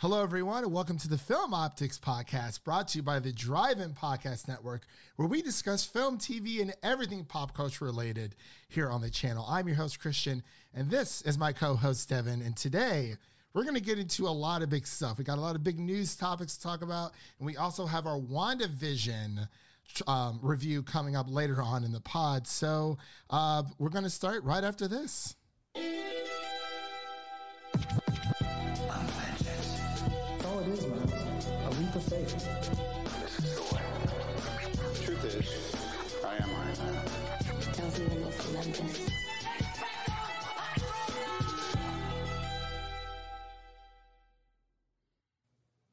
Hello, everyone, and welcome to the Film Optics Podcast, brought to you by the Drive In Podcast Network, where we discuss film, TV, and everything pop culture related here on the channel. I'm your host, Christian, and this is my co host, Devin. And today, we're going to get into a lot of big stuff. We got a lot of big news topics to talk about, and we also have our WandaVision um, review coming up later on in the pod. So uh, we're going to start right after this.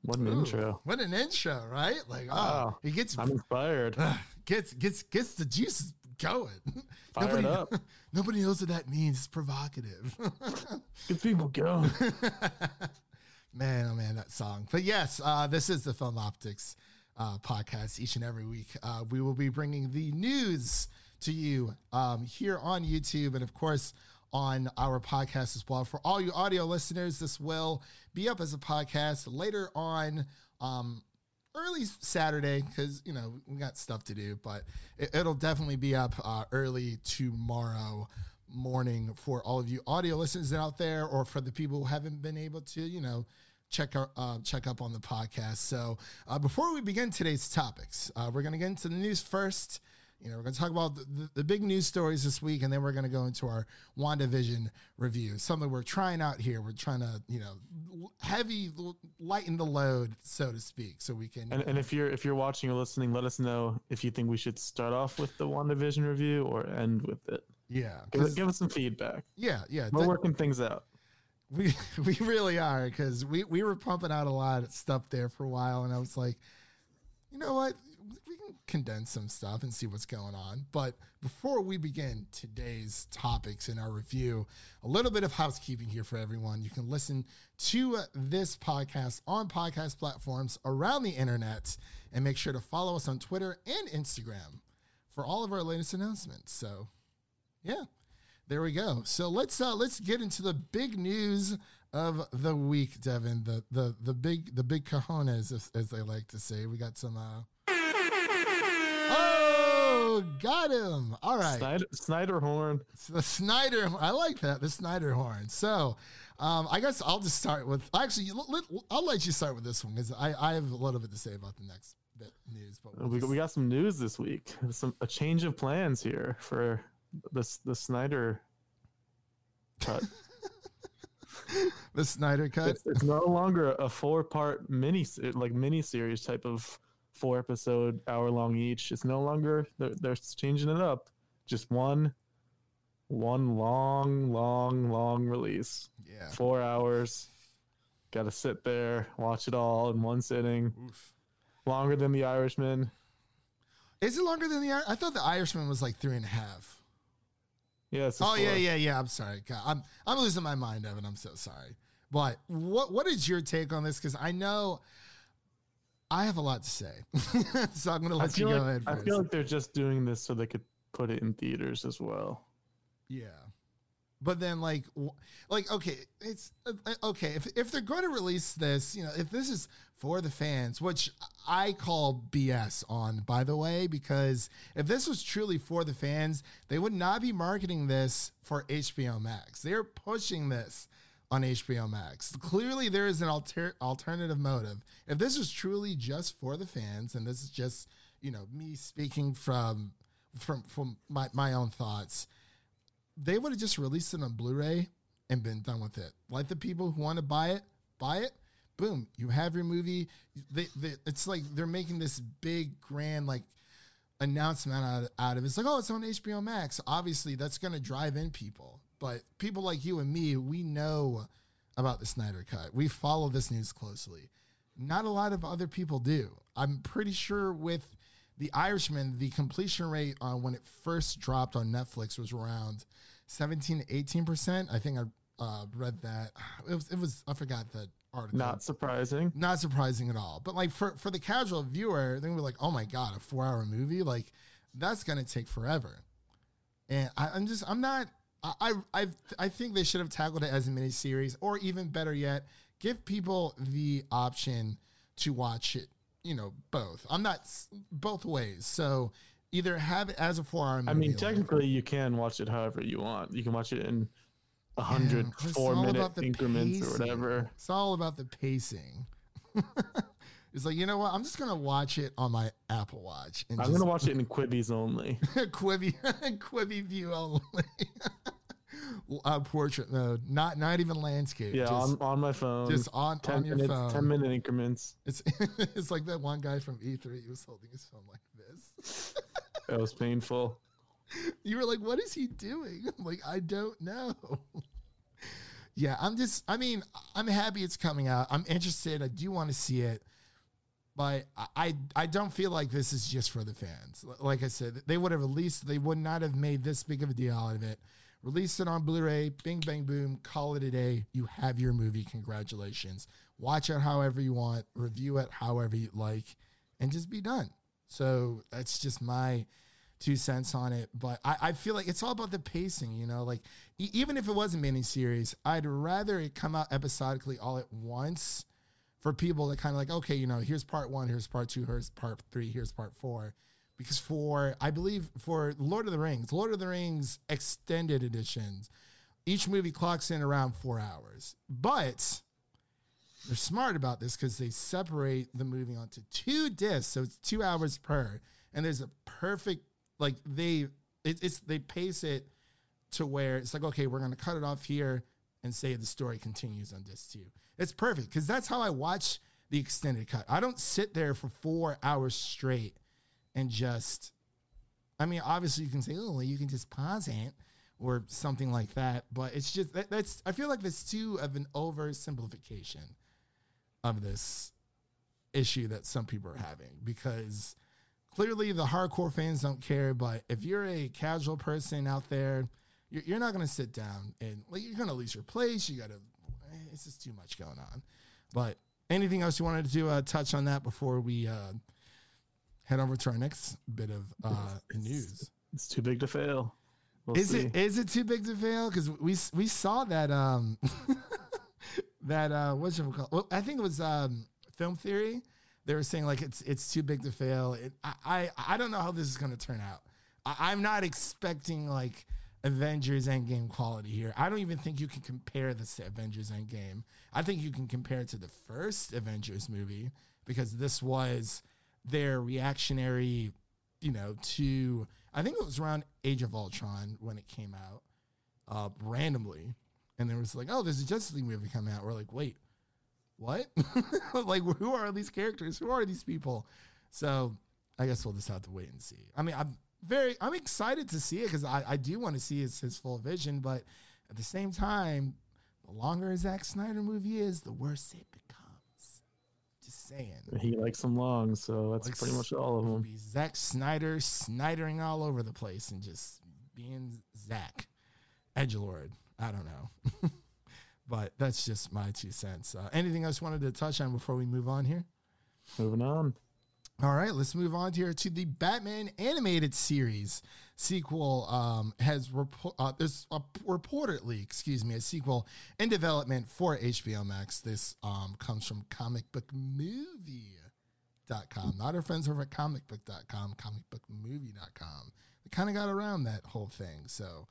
What an Ooh, intro! What an intro, right? Like, oh, Wow. he gets I'm inspired. gets gets gets the juices going. Fired nobody, up. nobody knows what that means. It's provocative. Get people going. man, oh man, that song. But yes, uh, this is the Film Optics uh, podcast. Each and every week, uh, we will be bringing the news to you um, here on YouTube, and of course on our podcast as well. For all you audio listeners, this will be up as a podcast later on. Um, early Saturday because you know we got stuff to do, but it, will definitely be up uh, early tomorrow morning for all of you audio listeners out there, or for the people who haven't been able to, you know, check our uh, check up on the podcast. So uh, before we begin today's topics, uh, we're gonna get into the news first. You know, we're going to talk about the, the, big news stories this week, and then we're going to go into our WandaVision review. Something we're trying out here. We're trying to, you know, heavy lighten the load, so to speak, so we can. And, and if you're if you're watching or listening, let us know if you think we should start off with the WandaVision review or end with it. Yeah, give, give us some feedback. Yeah, yeah, we're working things out. We we really are because we we were pumping out a lot of stuff there for a while, and I was like, you know what, condense some stuff and see what's going on. But before we begin today's topics in our review, a little bit of housekeeping here for everyone. You can listen to this podcast on podcast platforms around the internet and make sure to follow us on Twitter and Instagram for all of our latest announcements. So, yeah. There we go. So let's uh let's get into the big news of the week, Devin. The the the big the big cojones, as, as they like to say. We got some uh Got him. All right. Snyder, Snyder horn. the Snyder. I like that. The Snyder horn. So, um, I guess I'll just start with. Actually, let, I'll let you start with this one because I, I have a little bit to say about the next bit news. But we'll we, just... we got some news this week. Some a change of plans here for the the Snyder cut. the Snyder cut. It's, it's no longer a four part mini like mini series type of four episode, hour long each. It's no longer they're, they're changing it up. Just one, one long, long, long release. Yeah, four hours. Got to sit there, watch it all in one sitting. Oof. Longer than The Irishman. Is it longer than the? I thought the Irishman was like three and a half. Yeah. Oh four. yeah, yeah, yeah. I'm sorry. God, I'm I'm losing my mind, Evan. I'm so sorry. But what what is your take on this? Because I know I have a lot to say, so I'm going to let you go like, ahead. First. I feel like they're just doing this so they could put it in theaters as well. Yeah, but then like, like okay, it's uh, okay if if they're going to release this, you know, if this is for the fans, which I call BS on, by the way, because if this was truly for the fans, they would not be marketing this for HBO Max. They're pushing this on HBO Max. Clearly, there is an alter- alternative motive. If this is truly just for the fans, and this is just you know me speaking from from from my my own thoughts, they would have just released it on Blu-ray and been done with it. Like the people who want to buy it, buy it. Boom, you have your movie. They, they, it's like they're making this big grand like announcement out, out of it. It's like, oh, it's on HBO Max. Obviously, that's going to drive in people. But people like you and me, we know about the Snyder Cut. We follow this news closely. Not a lot of other people do. I'm pretty sure with The Irishman, the completion rate on when it first dropped on Netflix was around 17 to 18%. I think I uh, read that. It was, it was, I forgot that article. Not surprising. Not surprising at all. But like for, for the casual viewer, they were like, oh my God, a four hour movie? Like that's going to take forever. And I, I'm just, I'm not, I I I think they should have tackled it as a miniseries, or even better yet, give people the option to watch it. You know, both. I'm not both ways. So either have it as a four hour. I mean, technically, you can watch it however you want. You can watch it in a hundred it's four all minute about the increments or whatever. It's all about the pacing. it's like you know what? I'm just gonna watch it on my Apple Watch I'm just gonna watch it in Quibbies only. Quibi Quibi view only. uh, portrait mode, not not even landscape. Yeah, just, on, on my phone. just on ten on your minutes, phone. ten minute increments. It's it's like that one guy from E3. He was holding his phone like this. That was painful. you were like, "What is he doing?" I'm like, "I don't know." yeah, I'm just. I mean, I'm happy it's coming out. I'm interested. I do want to see it, but I I, don't feel like this is just for the fans. Like I said, they would have released. They would not have made this big of a deal out of it. Release it on Blu-ray. Bing bang boom. Call it a day. You have your movie. Congratulations. Watch it however you want. Review it however you like, and just be done. So that's just my two cents on it. But I, I feel like it's all about the pacing, you know, like e- even if it was a mini series, I'd rather it come out episodically all at once for people that kind of like, okay, you know, here's part one, here's part two, here's part three, here's part four. Because for, I believe for Lord of the Rings, Lord of the Rings extended editions, each movie clocks in around four hours. But they're smart about this because they separate the movie onto two discs, so it's two hours per, and there's a perfect like they it, it's they pace it to where it's like okay, we're gonna cut it off here and say the story continues on disc two. It's perfect because that's how I watch the extended cut. I don't sit there for four hours straight and just. I mean, obviously you can say, oh, you can just pause it or something like that, but it's just that, that's. I feel like that's too of an oversimplification of this issue that some people are having because clearly the hardcore fans don't care. But if you're a casual person out there, you're, you're not going to sit down and like you're going to lose your place. You got to. It's just too much going on. But anything else you wanted to uh, touch on that before we uh, head over to our next bit of uh, news? It's too big to fail. We'll Is see. it is it too big to fail? Because we we saw that um that uh what's it called? Well, I think it was um film theory. They were saying like it's it's too big to fail. It, I, I I don't know how this is going to turn out. I, I'm not expecting like Avengers Endgame quality here. I don't even think you can compare this to Avengers Endgame. I think you can compare it to the first Avengers movie because this was their reactionary, you know, to I think it was around Age of Ultron when it came out, uh, randomly, and there was like, oh, there's a Justice League movie coming out. We're like, wait, what? like, who are these characters? Who are these people? So I guess we'll just have to wait and see. I mean, I'm very, I'm excited to see it because I, I do want to see his, his full vision, but at the same time, the longer a Zack Snyder movie is, the worse it becomes. Just saying. He likes them long, so that's Like pretty much all of them. Zack Snyder snidering all over the place and just being Zack Edgelord. I don't know. but that's just my two cents. Uh, anything else you wanted to touch on before we move on here? Moving on. All right, let's move on here to the Batman animated series sequel. Um, has report uh, there's a, reportedly, excuse me, a sequel in development for HBO Max. This um, comes from comicbookmovie.com, not our friends over at comicbook.com, comicbookmovie.com. They kind of got around that whole thing. So,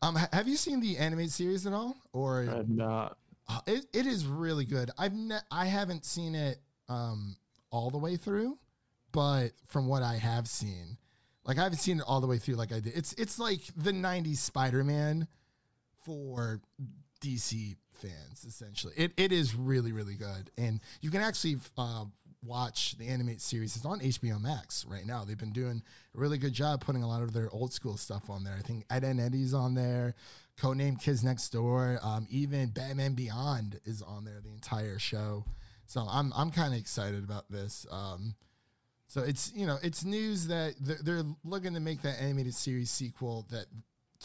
um, ha- have you seen the animated series at all, or I'm not. uh, it, it is really good. I've ne- I haven't seen it um all the way through, but from what I have seen, like I haven't seen it all the way through like I did. It's it's like the '90s Spider-Man for DC fans, essentially. It it is really really good, and you can actually uh, watch the animated series. It's on HBO Max right now. They've been doing a really good job putting a lot of their old school stuff on there. I think Ed and Eddie's on there. Codename Kids Next Door. Um, even Batman Beyond is on there. The entire show. So I'm I'm kind of excited about this. Um, so it's you know it's news that they're, they're looking to make that animated series sequel that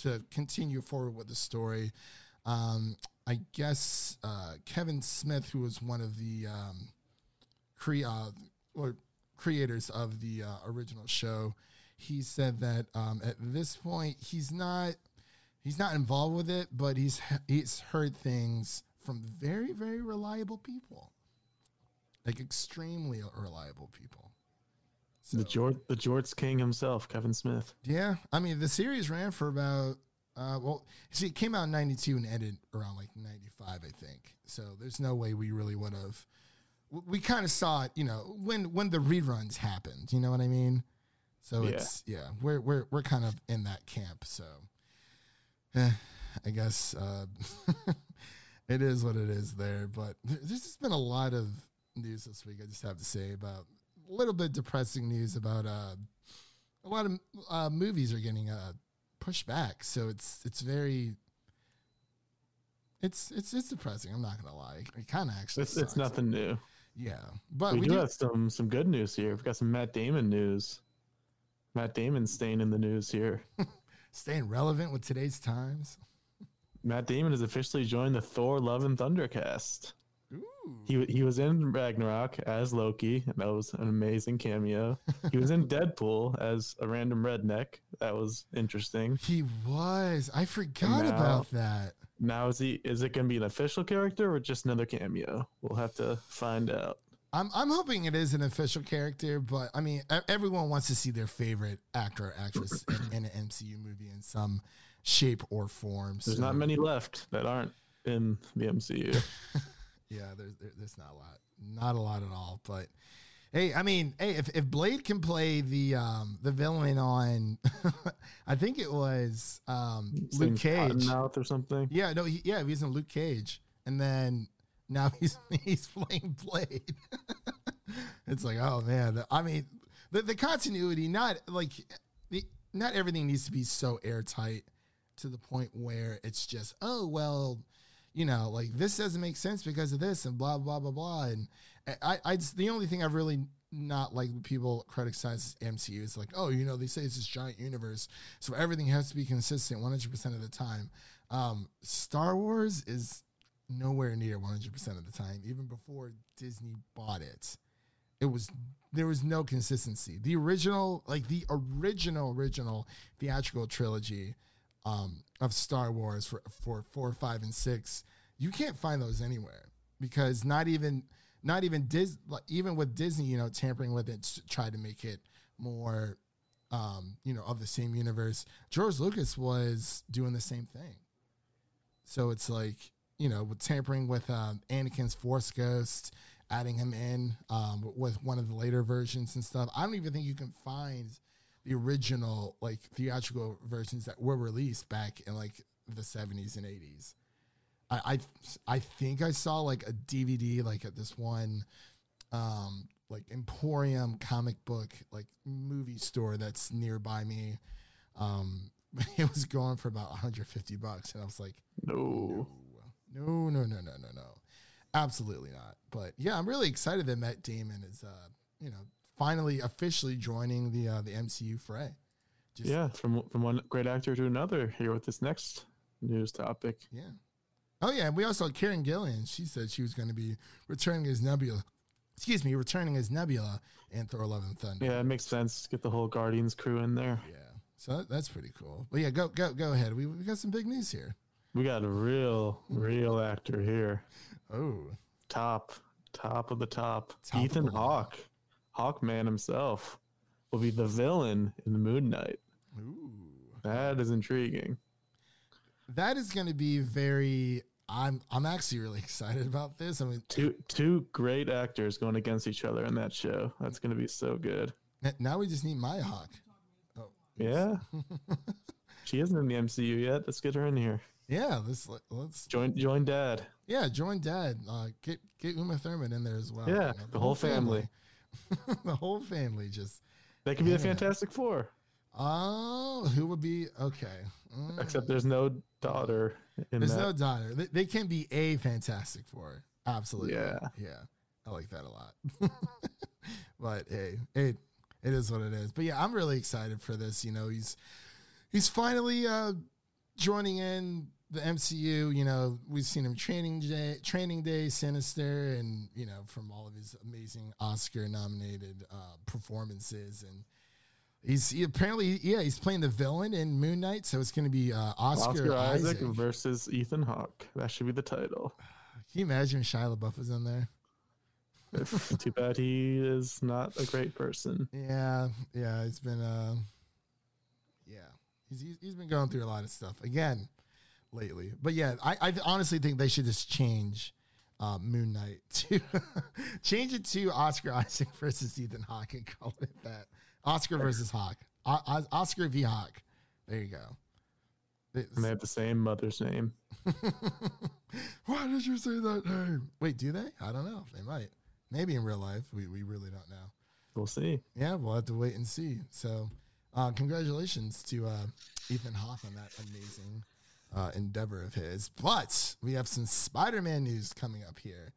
to continue forward with the story. Um, I guess uh, Kevin Smith, who was one of the um, cre- uh, or creators of the uh, original show, he said that um, at this point he's not he's not involved with it, but he's he's heard things from very, very reliable people, like extremely reliable people. The George, the Jorts King himself, Kevin Smith. Yeah, I mean the series ran for about uh, well, see, it came out in '92 and ended around like '95, I think. So there's no way we really would have. We kind of saw it, you know, when when the reruns happened. You know what I mean? So Yeah. it's yeah, we're we're we're kind of in that camp. So, eh, I guess uh, it is what it is there. But there's just been a lot of news this week. I just have to say about little bit depressing news about uh, a lot of uh, movies are getting uh, pushed back. So it's it's very it's it's it's depressing. I'm not gonna lie. It kind of actually It's, it's nothing new. Yeah, but we, we, do, do. have some some good news here. We've got some Matt Damon news. Matt Damon staying in the news here. staying relevant with today's times. Matt Damon has officially joined the Thor: Love and Thunder cast. Ooh. He he was in Ragnarok as Loki, and that was an amazing cameo. he was in Deadpool as a random redneck. That was interesting. He was. I forgot now- about that. Now is he is it going to be an official character or just another cameo? We'll have to find out. I'm I'm hoping it is an official character, but I mean, everyone wants to see their favorite actor or actress in, in an MCU movie in some shape or form. There's so- not many left that aren't in the MCU. Yeah, there's there's not a lot, not a lot at all. But hey, I mean, hey, if, if Blade can play the um the villain on, I think it was um Luke Cage. Cottonmouth or something. Yeah, no, he, yeah, he's in Luke Cage, and then now he's he's playing Blade. it's like, oh man, I mean, the the continuity, not like the not everything needs to be so airtight to the point where it's just, oh well, you know, like this doesn't make sense because of this and blah blah blah blah. And I, I just, the only thing I've really not like people criticize MCU is like, oh, you know, they say it's this giant universe, so everything has to be consistent 100 percent of the time. Um, Star Wars is nowhere near 100 percent of the time. Even before Disney bought it, it was there was no consistency. The original, like the original original theatrical trilogy um, of Star Wars for for four, five, and six, you can't find those anywhere because not even not even Dis even with Disney, you know, tampering with it, tried to make it more, um, you know, of the same universe. George Lucas was doing the same thing. So it's like you know, with tampering with um, Anakin's Force Ghost, adding him in um, with one of the later versions and stuff. I don't even think you can find the original like theatrical versions that were released back in like the 70s and 80s. I I, I think I saw like a DVD like at this one um like Emporium comic book like movie store that's nearby me. Um it was going for about 150 bucks and I was like No. no, no, no, no, no, no. Absolutely not. But yeah, I'm really excited that Matt Damon is, uh, you know, finally officially joining the uh, the MCU fray. Just, Yeah, from from one great actor to another here with this next news topic. yeah. Oh yeah, we also had Karen Gillan. She said she was going to be returning as Nebula. Excuse me, returning as Nebula in Thor: Love and Thunder. Yeah, it makes sense. Get the whole Guardians crew in there. Yeah. So that's pretty cool. But yeah, go go go ahead. We we got some big news here. We got a real, real actor here. Oh, Top, top of the top. Top Ethan Hawke, Hawkman himself, will be the villain in the Moon Knight. ooh. That is intriguing. That is going to be very. I'm I'm actually really excited about this. I mean, Two two great actors going against each other in that show. That's going to be so good. now we just need Maya Hawke. Oh, Yeah. she isn't in the MCU yet. Let's get her in here. yeah. Let's let's Join join Dad. yeah. Join Dad. Uh, get get Uma Thurman in there as well. Yeah, You know, the whole family. the whole family just. They could be the. Fantastic Four, Oh, who would be okay? Mm. except there's no daughter in There's that. no daughter. They, they can be a Fantastic Four. Absolutely. Yeah. Yeah. I like that a lot. but hey, it it is what it is. But yeah, I'm really excited for this. You know, he's he's finally uh joining in the MCU. You know, we've seen him training day, training day, Sinister, and you know, from all of his amazing Oscar nominated uh performances and He's he apparently yeah he's playing the villain in Moon Knight, so it's going to be uh, Oscar, Oscar Isaac Isaac. versus Ethan Hawke. That should be the title. Can you imagine if Shia LaBeouf was in there? Too bad he is not a great person. Yeah, yeah, it's been uh yeah. He's he's- he's been going through a lot of stuff again lately. But yeah, I, I honestly think they should just change uh, Moon Knight to change it to Oscar Isaac versus Ethan Hawke and call it that. Oscar versus Hawk. O- O- Oscar v Hawk. There you go. It's- And they have the same mother's name. Why did you say that name? Wait, do they? I don't know. They might. Maybe in real life. We, we really don't know. We'll see. Yeah, we'll have to wait and see. So, uh, congratulations to uh, Ethan Hawke on that amazing uh, endeavor of his. But we have some Spider Man news coming up here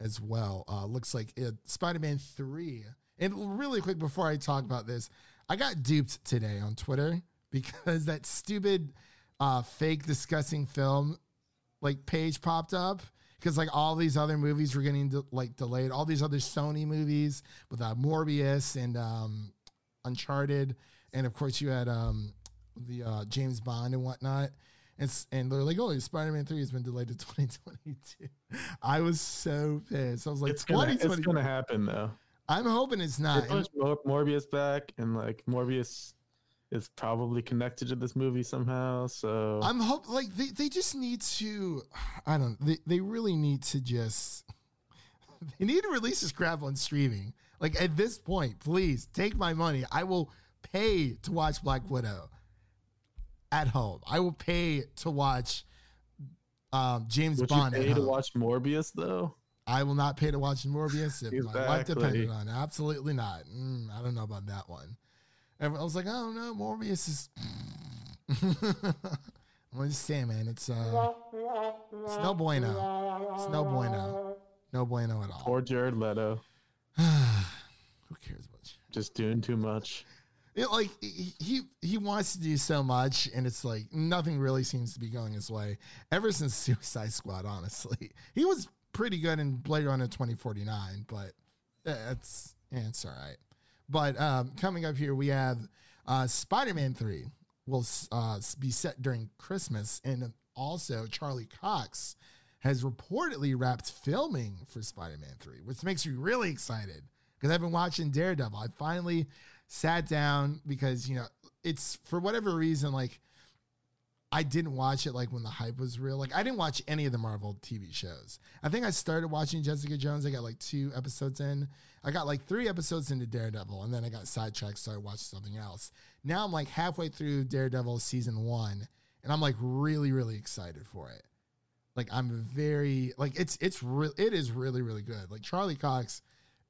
as well. Uh, looks like Spider Man 3. And really quick before I talk about this, I got duped today on Twitter because that stupid uh, fake discussing film like page popped up because like all these other movies were getting de- like delayed. All these other Sony movies with uh, Morbius and um, Uncharted, and of course you had um, the uh, James Bond and whatnot. And, and they're like, oh, Spider Man 3 has been delayed to 2022. I was so pissed. I was like, It's gonna, it's gonna happen though. I'm hoping it's not. Pushed Mor- Morbius back, and like Morbius is probably connected to this movie somehow. So I'm hope like they, they just need to I don't they, they really need to just they need to release this crap on streaming. Like at this point, please take my money. I will pay to watch Black Widow at home. I will pay to watch um, James would Bond you pay to watch Morbius though? I will not pay to watch Morbius if my life depended on it. Absolutely not. Mm, I don't know about that one. And I was like, oh no, Morbius is. I'm just saying, man, it's uh, it's no bueno. It's no bueno. No bueno at all. Poor Jared Leto, Who cares much? just doing too much. It, like he he- wants to do so much, and it's like nothing really seems to be going his way. Ever since Suicide Squad, honestly, he was pretty good in Blade Runner 2049, but it's yeah, it's all right. But um, coming up here, we have uh, Spider Man 3 will uh, be set during Christmas, and also Charlie Cox has reportedly wrapped filming for Spider Man 3, which makes me really excited because I've been watching Daredevil. I finally sat down because, you know, it's for whatever reason, like, I didn't watch it like when the hype was real. Like I didn't watch any of the Marvel TV shows. I think I started watching Jessica Jones. I got like two episodes in. I got like three episodes into Daredevil, and then I got sidetracked, started watching something else. Now I'm like halfway through Daredevil season one, and I'm like really, really excited for it. Like I'm very like it's it's real. It is really, really good. Like Charlie Cox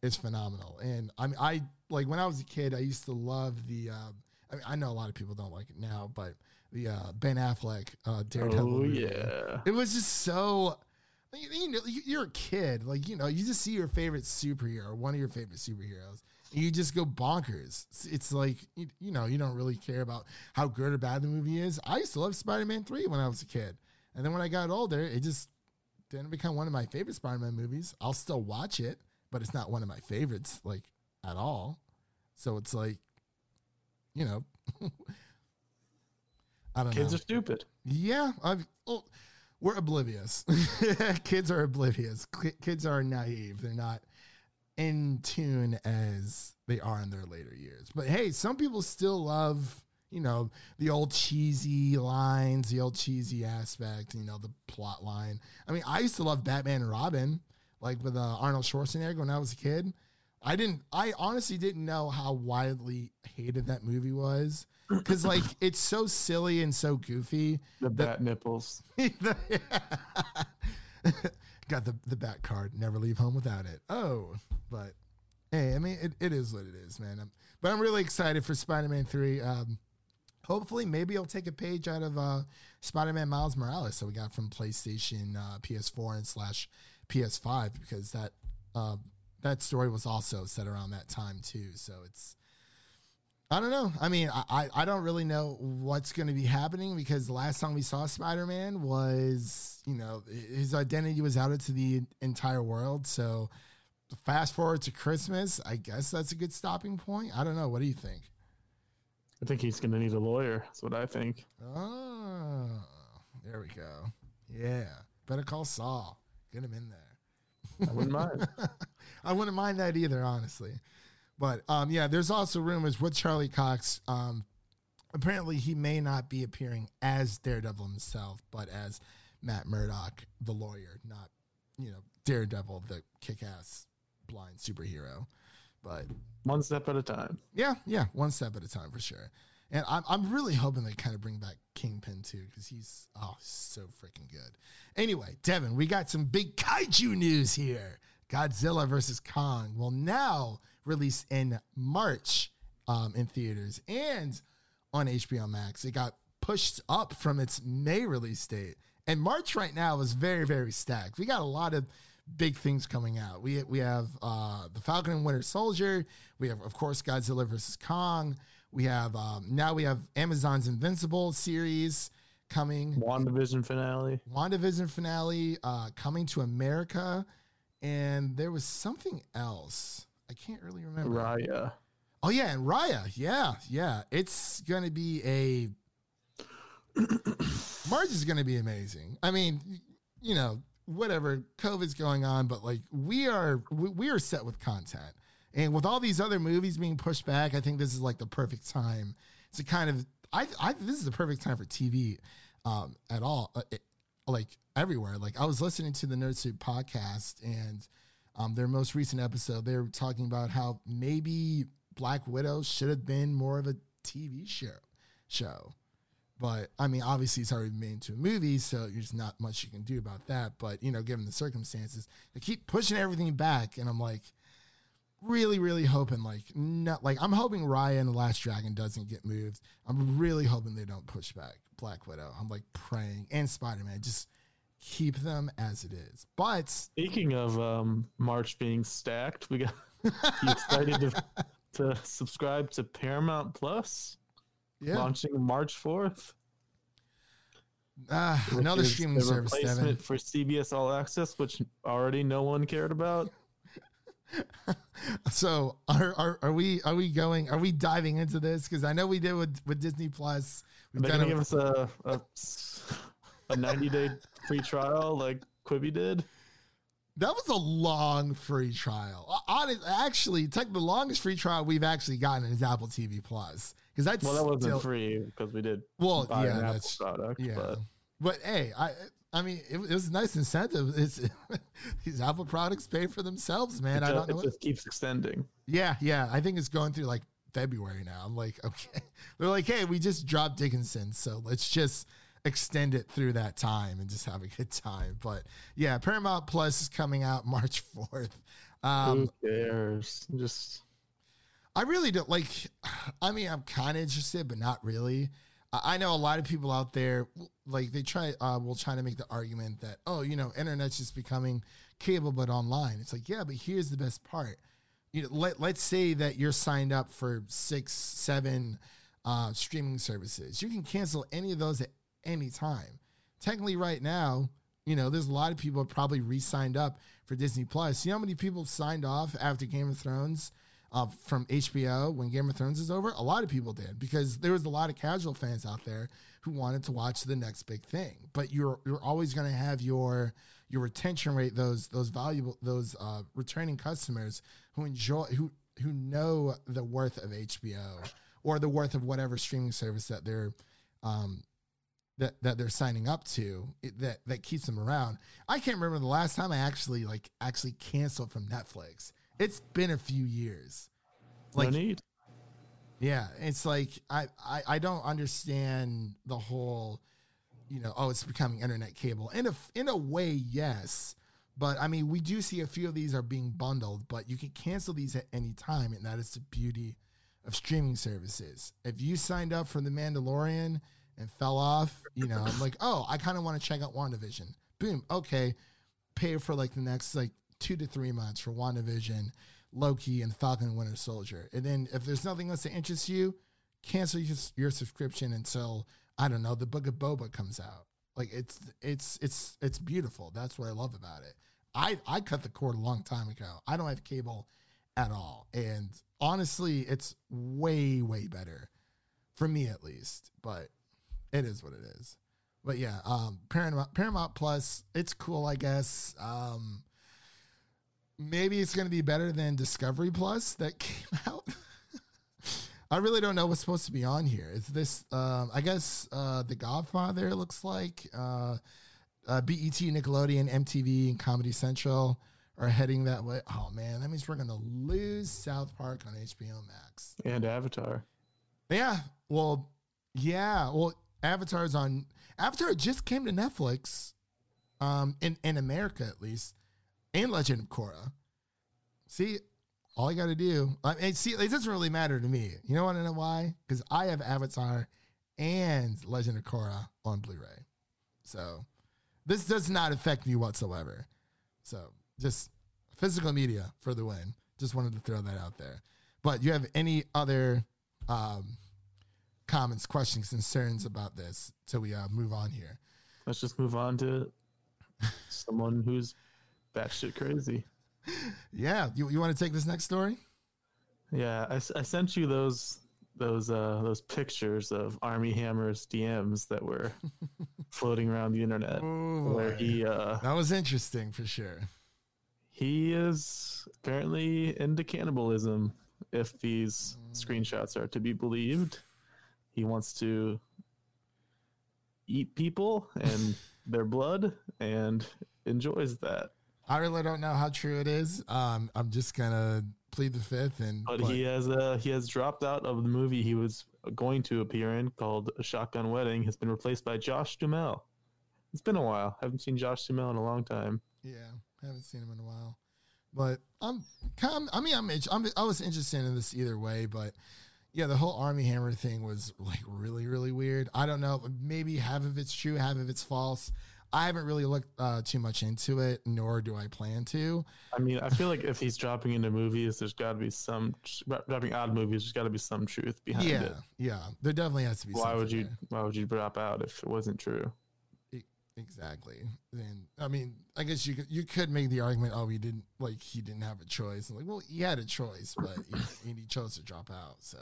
is phenomenal, and I'm I like when I was a kid, I used to love the. Um, I mean, I know a lot of people don't like it now, but the uh, Ben Affleck uh, Daredevil. Oh movie. yeah, It was just so. You, know, you- you're a kid, like you know, you just see your favorite superhero, one of your favorite superheroes, and you just go bonkers. It's, it's like you, you know, you don't really care about how good or bad the movie is. I used to love Spider-Man three when I was a kid, and then when I got older, it just didn't become one of my favorite Spider-Man movies. I'll still watch it, but it's not one of my favorites, like at all. So it's like, you know, I don't kids know. Kids are stupid. Yeah, I've, oh, we're oblivious. kids are oblivious. Kids are naive. They're not in tune as they are in their later years. But hey, some people still love, you know, the old cheesy lines, the old cheesy aspect, you know, the plot line. I mean, I used to love Batman and Robin, like with uh, Arnold Schwarzenegger when I was a kid. I didn't, I honestly didn't know how widely hated that movie was. Cause like it's so silly and so goofy The bat nipples. Got the the back card. Never leave home without it. Oh, but hey, I mean, it, it is what it is, man. I'm, but I'm really excited for Spider-Man Three. Um, hopefully, maybe I'll take a page out of uh, Spider-Man Miles Morales that we got from PlayStation, uh, PS4, and slash PS5 because that uh, that story was also set around that time too. So it's I don't know. I mean, I, I, I don't really know what's going to be happening because the last time we saw Spider Man was, you know, his identity was out to the entire world. So fast forward to Christmas, I guess that's a good stopping point. I don't know. What do you think? I think he's gonna need a lawyer. That's what I think. Oh, there we go. Yeah. Better call Saul. Get him in there. I wouldn't mind. I wouldn't mind that either, honestly. But um, yeah, there's also rumors with Charlie Cox. Um, apparently, he may not be appearing as Daredevil himself, but as Matt Murdock, the lawyer, not you know Daredevil, the kick-ass blind superhero. But One step at a time. yeah, yeah, one step at a time for sure. And I'm, I'm really hoping they kind of bring back Kingpin too, because he's oh so freaking good. Anyway, Devin, we got some big kaiju news here. Godzilla versus Kong will now release in March um, in theaters and on HBO Max. It got pushed up from its May release date, and March right now is very very stacked. We got a lot of big things coming out. We we have uh, the Falcon and Winter Soldier. We have of course Godzilla versus Kong. We have um, now we have Amazon's Invincible series coming. WandaVision finale. WandaVision finale uh, coming to America, and there was something else. I can't really remember. Raya. Oh yeah, and Raya. Yeah, yeah. It's gonna be a March is gonna be amazing. I mean, you know, whatever COVID's going on, but like we are we, we are set with content. And with all these other movies being pushed back, I think this is like the perfect time to kind of I I this is the perfect time for TV um at all. Uh, it- like everywhere. Like I was listening to the Nerd Soup podcast and um, their most recent episode, they were talking about how maybe Black Widow should have been more of a TV show. Show, but I mean, obviously, it's already made into a movie, so there's not much you can do about that. But you know, given the circumstances, they keep pushing everything back, and I'm like, really, really hoping like not like I'm hoping Raya and the Last Dragon doesn't get moved. I'm really hoping they don't push back Black Widow. I'm like praying and Spider Man just keep them as it is. But Speaking of um, March being stacked, we got you excited to, to subscribe to Paramount Plus yeah, launching March fourth. uh, another streaming service, Devin. replacement for CBS All Access, which already no one cared about. So are, are are we are we going are we diving into this? Because I know we did with, with Disney Plus. We've They're done give us a a, a ninety day free trial like Quibi did. That was a long free trial. Honest, actually, take the longest free trial we've actually gotten is Apple TV Plus because that's Well, that wasn't still, free because we did Well, buy yeah, that's product. yeah. But But hey, I I mean, it, it was a nice incentive. It's these Apple products pay for themselves, man. it, I don't know. it just keeps extending. yeah, yeah. I think it's going through like February now. I'm like, okay. They're like, hey, we just dropped Dickinson, so let's just extend it through that time and just have a good time. But yeah, Paramount Plus is coming out March 4th. Um, Who cares? Just I really don't like. I mean, I'm kind of interested, but not really. I know a lot of people out there, like they try, uh, will try to make the argument that, oh, you know, internet's just becoming cable, but online. It's like, yeah, but here's the best part. You know, let let's say that you're signed up for six, seven uh, streaming services. You can cancel any of those at any time. Technically, right now, you know, there's a lot of people probably re-signed up for Disney Plus. You know how many people signed off after Game of Thrones? Uh, from HBO when Game of Thrones is over? A lot of people did because there was a lot of casual fans out there who wanted to watch the next big thing. But you're you're always going to have your your retention rate those those valuable those uh, returning customers who enjoy who who know the worth of HBO or the worth of whatever streaming service that they're um, that that they're signing up to it, that that keeps them around. I can't remember the last time I actually like actually canceled from Netflix. It's been a few years. Like no need. yeah, it's like I, I I don't understand the whole, you know, oh, it's becoming internet cable. In a in a way, yes, but I mean, we do see a few of these are being bundled, but you can cancel these at any time, and that is the beauty of streaming services. If you signed up for The Mandalorian and fell off, you know, I'm like, oh, I kind of want to check out WandaVision. Boom, okay, pay for like the next like two to three months for WandaVision, Loki, and Falcon and Winter Soldier. And then if there's nothing else that interests you, cancel your, your subscription until I don't know the Book of Boba comes out. Like it's it's it's it's beautiful. That's what I love about it. I I cut the cord a long time ago. I don't have cable at all, and honestly, it's way way better for me at least. But it is what it is. but yeah, um, Paramount Paramount Plus, it's cool, I guess. Um, maybe it's going to be better than Discovery Plus that came out. I really don't know what's supposed to be on here. Is this? Um, I guess uh, The Godfather it looks like. Uh, uh, BET, Nickelodeon, MTV, and Comedy Central are heading that way. Oh man, that means we're gonna lose South Park on HBO Max. And Avatar. Yeah. Well, yeah. Well, Avatar's on. Avatar just came to Netflix, um, in in America at least, and Legend of Korra. See, all you got to do. I mean, see, it doesn't really matter to me. You know want to know why? Because I have Avatar and Legend of Korra on Blu-ray, so this does not affect me whatsoever. So just physical media for the win. Just wanted to throw that out there. But you have any other um, comments, questions, concerns about this till we uh, move on here? Let's just move on to someone who's batshit crazy. Yeah, you, you want to take this next story? Yeah, I, I sent you those those uh those pictures of Armie Hammer's DMs that were floating around the internet Oh, where he uh That was interesting for sure. he is apparently into cannibalism if these screenshots are to be believed. He wants to eat people and their blood and enjoys that. I really don't know how true it is. Um, I'm just gonna plead the fifth, and But but- he has uh he has dropped out of the movie he was going to appear in called A Shotgun Wedding. Has been replaced by Josh Duhamel. It's been a while. I Haven't seen Josh Duhamel in a long time. Yeah, I haven't seen him in a while, but I'm kind. I mean, I'm, I'm. I was interested in this either way, but yeah, the whole Armie Hammer thing was like really, really weird. I don't know. Maybe half of it's true, half of it's false. I haven't really looked uh, too much into it, nor do I plan to. I mean, I feel like if he's dropping into movies, there's got to be some dropping odd movies. There's got to be some truth behind it. yeah, it. yeah. There definitely has to be. Why would you? there. Why would you drop out if it wasn't true? Exactly. Then I mean, I guess you could you could make the argument, oh, he didn't like he didn't have a choice. And like, well, he had a choice, but he, he chose to drop out. So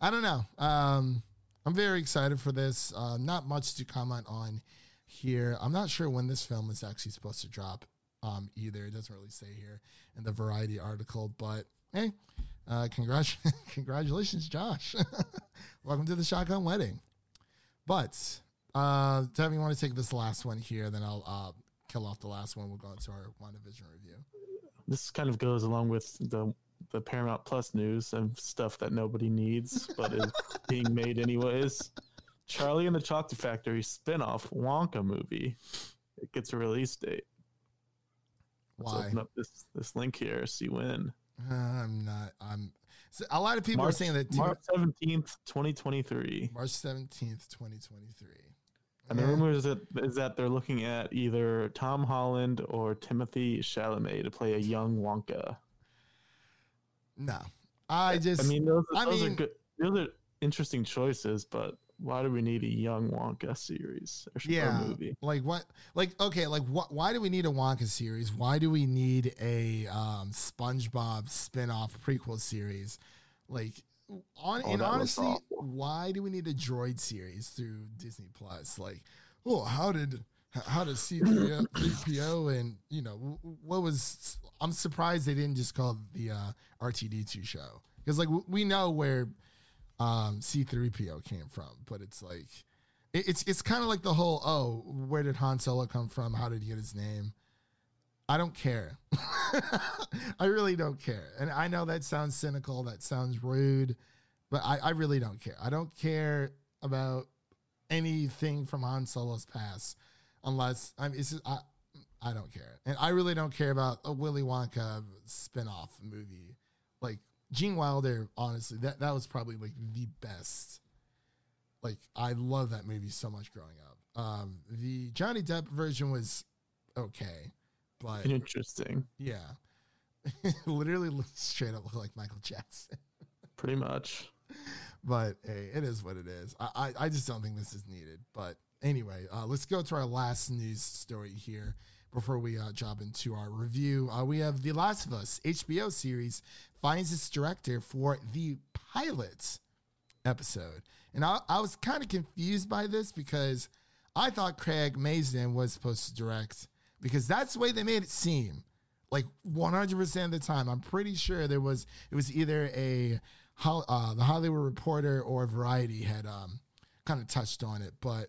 I don't know. Um, I'm very excited for this. Uh, not much to comment on here. I'm not sure when this film is actually supposed to drop. Um, either it doesn't really say here in the Variety article, but hey, uh, congrat- congratulations, Josh. Welcome to the Shotgun Wedding. But uh, Devin, you want to take this last one here? Then I'll uh, kill off the last one. We'll go into our WandaVision review. This kind of goes along with the the Paramount Plus news and stuff that nobody needs, but is being made anyways. Charlie and the Chocolate Factory spin-off Wonka movie. It gets a release date. Let's Why? open up this this link here. See when. Uh, I'm not. I'm. So a lot of people March, are saying that March seventeenth, twenty twenty three. March seventeenth, twenty twenty three. And the rumor is that is that they're looking at either Tom Holland or Timothy Chalamet to play a young Wonka. No, I just. I mean, those, I those mean- are good. Those are interesting choices, but why do we need a young Wonka series or, yeah, movie? like what? Like okay, like what? Why do we need a Wonka series? Why do we need a um, SpongeBob spin-off prequel series? Like, on Oh, and honestly, why do we need a droid series through Disney Plus? Like, oh, how did how did C3PO and you know what was? I'm surprised they didn't just call the uh, R2-D2 show because like we know where um, C3PO came from, but it's like it, it's it's kind of like the whole oh, where did Han Solo come from? How did he get his name? I don't care. I really don't care. And I know that sounds cynical, that sounds rude, but I, I really don't care. I don't care about anything from Han Solo's past unless I mean, it's just, I, I don't care. And I really don't care about a Willy Wonka spin-off movie. Like Gene Wilder, honestly, that, that was probably like the best. Like I love that movie so much growing up. Um, the Johnny Depp version was okay, but Interesting, yeah, literally straight up look like Michael Jackson. pretty much. But hey, it is what it is. I, I, I just don't think this is needed. But anyway, uh, let's go to our last news story here before we uh, jump into our review. Uh, we have The Last of Us HBO series finds its director for the pilot episode. And I, I was kind of confused by this because I thought Craig Mazin was supposed to direct because that's the way they made it seem. Like 100% of the time, I'm pretty sure there was it was either a uh, the Hollywood Reporter or Variety had um, kind of touched on it, but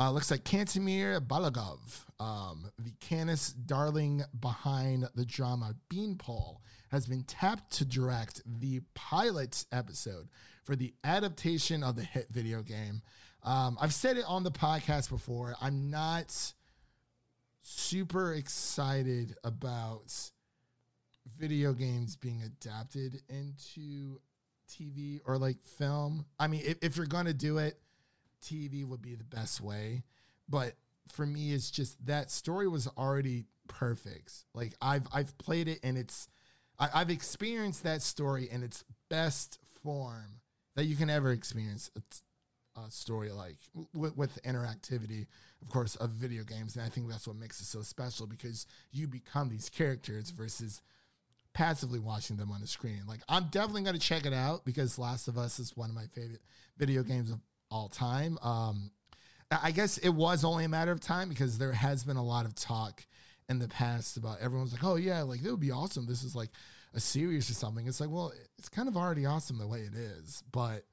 uh, looks like Kantemir Balagov, um, the Cannes darling behind the drama Beanpole, has been tapped to direct the pilot episode for the adaptation of the hit video game. Um, I've said it on the podcast before. I'm not super excited about video games being adapted into TV or like film. I mean, if, if you're gonna do it, TV would be the best way. But for me, it's just that story was already perfect. Like I've I've played it and it's I, I've experienced that story in its best form that you can ever experience a, a story like with, with interactivity, of course, of video games. And I think that's what makes it so special because you become these characters versus passively watching them on the screen. Like I'm definitely going to check it out because Last of Us is one of my favorite video games of all time. Um, I guess it was only a matter of time because there has been a lot of talk in the past about everyone's like, oh yeah, like it would be awesome. This is like a series or something. It's like, well, it's kind of already awesome the way it is, but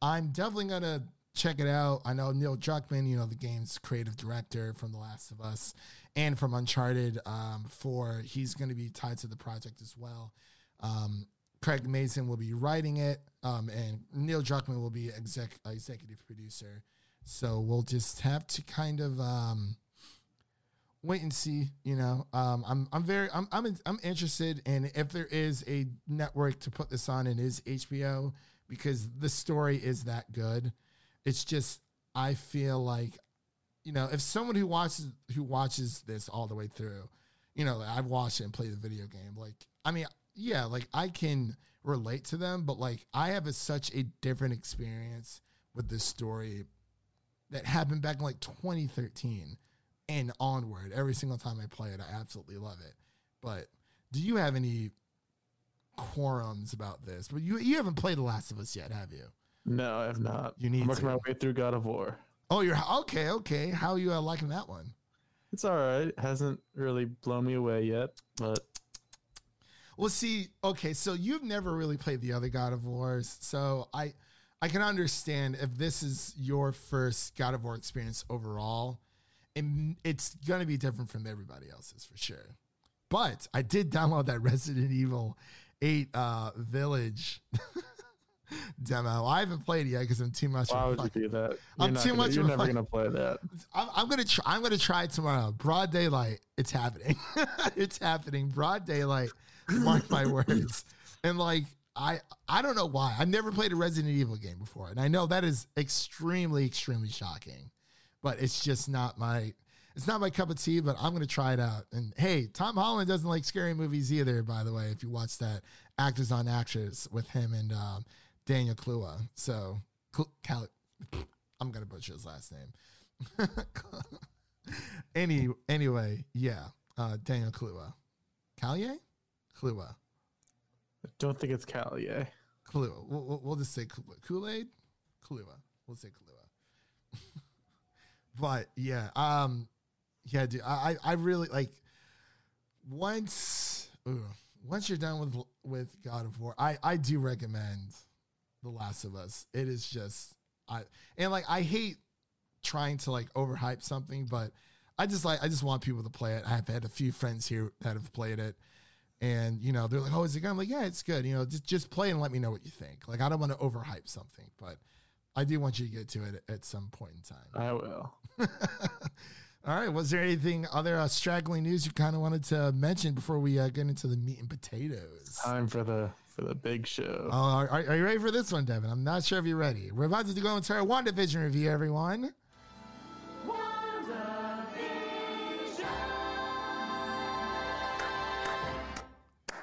I'm definitely gonna check it out. I know Neil Druckmann, you know, the game's creative director from The Last of Us and from Uncharted um, 4. He's going to be tied to the project as well. Um, Craig Mazin will be writing it, um, and Neil Druckmann will be exec- executive producer. So we'll just have to kind of um, wait and see. You know, um, I'm I'm very I'm I'm I'm interested in if there is a network to put this on, and is HBO because the story is that good. It's just I feel like, you know, if someone who watches who watches this all the way through, you know, I've watched it and played the video game. Like, I mean, yeah, like I can relate to them, but like I have a, such a different experience with this story that happened back in like 2013 and onward. Every single time I play it, I absolutely love it. But do you have any quorums about this? But you you haven't played The Last of Us yet, have you? No, I have not. You need I'm working to. my way through God of War. Oh, you're okay, okay. How are you uh, liking that one? It's all right. It Hasn't really blown me away yet, but Well, see, okay, so you've never really played the other God of Wars, so I I can understand if this is your first God of War experience overall, and it's gonna be different from everybody else's for sure. But I did download that Resident Evil 8 uh, Village demo. I haven't played it yet because I'm too much. why would you do that? You're I'm too gonna- much You're never fuck- gonna play that. I'm, I'm gonna try. I'm gonna try it tomorrow. Broad daylight. It's happening. it's happening. Broad daylight. Mark my words. And like I, I don't know why. I've never played a Resident Evil game before, and I know that is extremely, extremely shocking. But it's just not my. It's not my cup of tea. But I'm gonna try it out. And hey, Tom Holland doesn't like scary movies either. By the way, if you watch that Actors on Actors with him and um, Daniel Klua. So, Cal- I'm gonna butcher his last name. Any anyway, yeah. Uh Daniel Klua. Callier? Klua. I don't think it's Cali. Yeah. Klua. We'll, we'll, we'll just say Klua. Kool-Aid? Klua. We'll say Klua. but yeah, um yeah, dude, I I I really like once ooh, once you're done with with God of War, I I do recommend The Last of Us. It is just I and like I hate trying to like overhype something, but I just like I just want people to play it. I've had a few friends here that have played it, and you know they're like, "Oh, is it good?" I'm like, "Yeah, it's good." You know, just just play and let me know what you think. Like I don't want to overhype something, but I do want you to get to it at some point in time. I will. All right. Was there anything other uh, straggling news you kind of wanted to mention before we uh, get into the meat and potatoes? Time for the for the big show. Oh, are, are you ready for this one, Devin? I'm not sure if you're ready. We're about to go into our WandaVision review, everyone.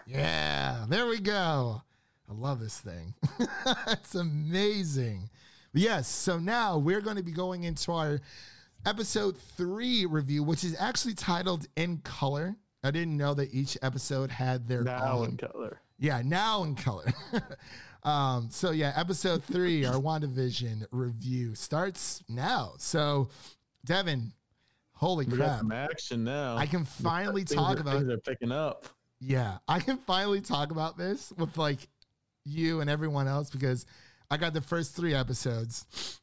Yeah, there we go. I love this thing. it's amazing. Yes, so now we're going to be going into our episode three review, which is actually titled In Color. I didn't know that each episode had their now own in color. yeah, now in color. um, so yeah, episode three, our WandaVision review starts now. So Devin, holy We got crap. some action now. I can finally talk are- about things are picking up. Yeah, I can finally talk about this with like you and everyone else because I got the first three episodes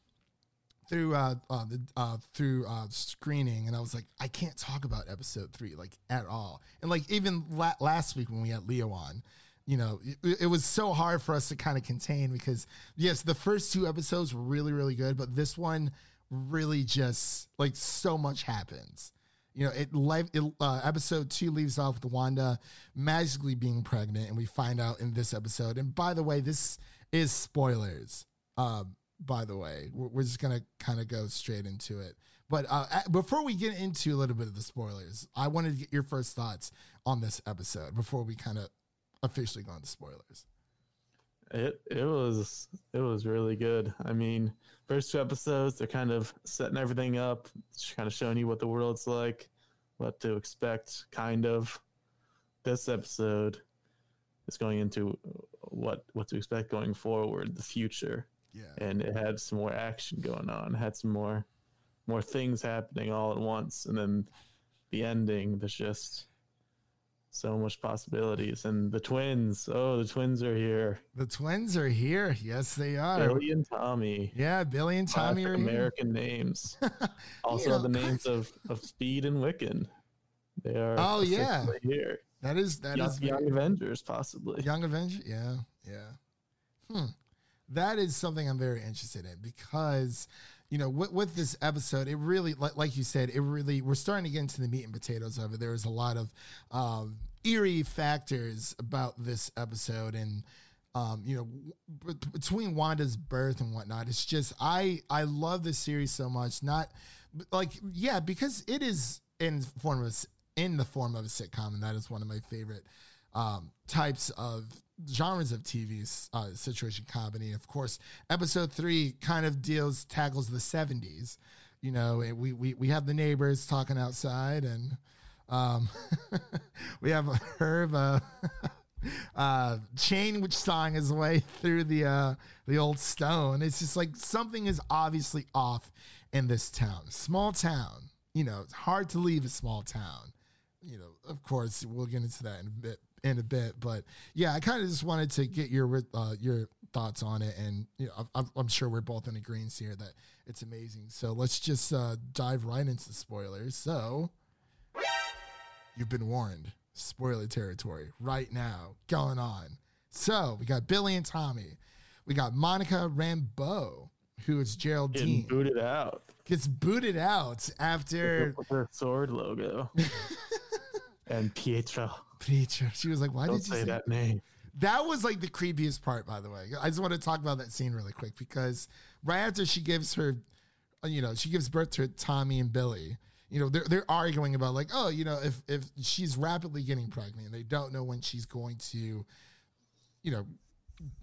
through uh, uh the uh through uh screening and I was like I can't talk about episode 3 like at all. And like even la- last week when we had Leo on, you know, it, it was so hard for us to kind of contain because yes, the first two episodes were really really good, but this one really just like so much happens. You know, it it, uh, episode two leaves off with Wanda magically being pregnant, and we find out in this episode. And by the way, this is spoilers. Um, by the way, we're, we're just gonna kind of go straight into it. But uh, before we get into a little bit of the spoilers, I wanted to get your first thoughts on this episode before we kind of officially go into spoilers. It it was it was really good. I mean, first two episodes they're kind of setting everything up, just kind of showing you what the world's like, what to expect, kind of. This episode is going into what what to expect going forward, the future, Yeah, and it had some more action going on, had some more more things happening all at once, and then the ending. There's just so much possibilities, and the twins. Oh, the twins are here. the twins are here. Yes, they are. Billy and Tommy. Yeah, Billy and Tommy Classic are here. American names. Also, know, the names of, of Speed and Wiccan. They are. Oh, yeah. here. That is that young, is young Avengers, possibly. Young Avengers. yeah, yeah. Hmm. That is something I'm very interested in because, you know, with, with this episode, it really, like, like you said, it really, we're starting to get into the meat and potatoes of it. There is a lot of um, eerie factors about this episode, and um, you know, b- between Wanda's birth and whatnot, it's just I I love this series so much. Not like yeah, because it is in form of in the form of a sitcom, and that is one of my favorite um, types of genres of TV uh, situation comedy. Of course, episode three kind of deals tackles the seventies. You know, and we we we have the neighbors talking outside, and um, we have Herb uh, uh, chain which sawing his way through the uh, the old stone. It's just like something is obviously off in this town, small town. You know, it's hard to leave a small town you know, of course, we'll get into that in a bit. In a bit, but yeah, I kind of just wanted to get your uh, your thoughts on it, and you know, I'm, I'm sure we're both in agreement here that it's amazing. So let's just uh, dive right into the spoilers. So you've been warned, spoiler territory right now going on. So we got Billy and Tommy, we got Monica Rambeau, who is Getting Geraldine, booted out gets booted out after her sword logo. and Pietro. Preacher. She was like, "Why Don't did you say say that name. That was like the creepiest part, by the way. I just want to talk about that scene really quick because right after she gives her, you know, she gives birth to Tommy and Billy. You know, they're they're arguing about like, oh, you know, if if she's rapidly getting pregnant, and they don't know when she's going to, you know,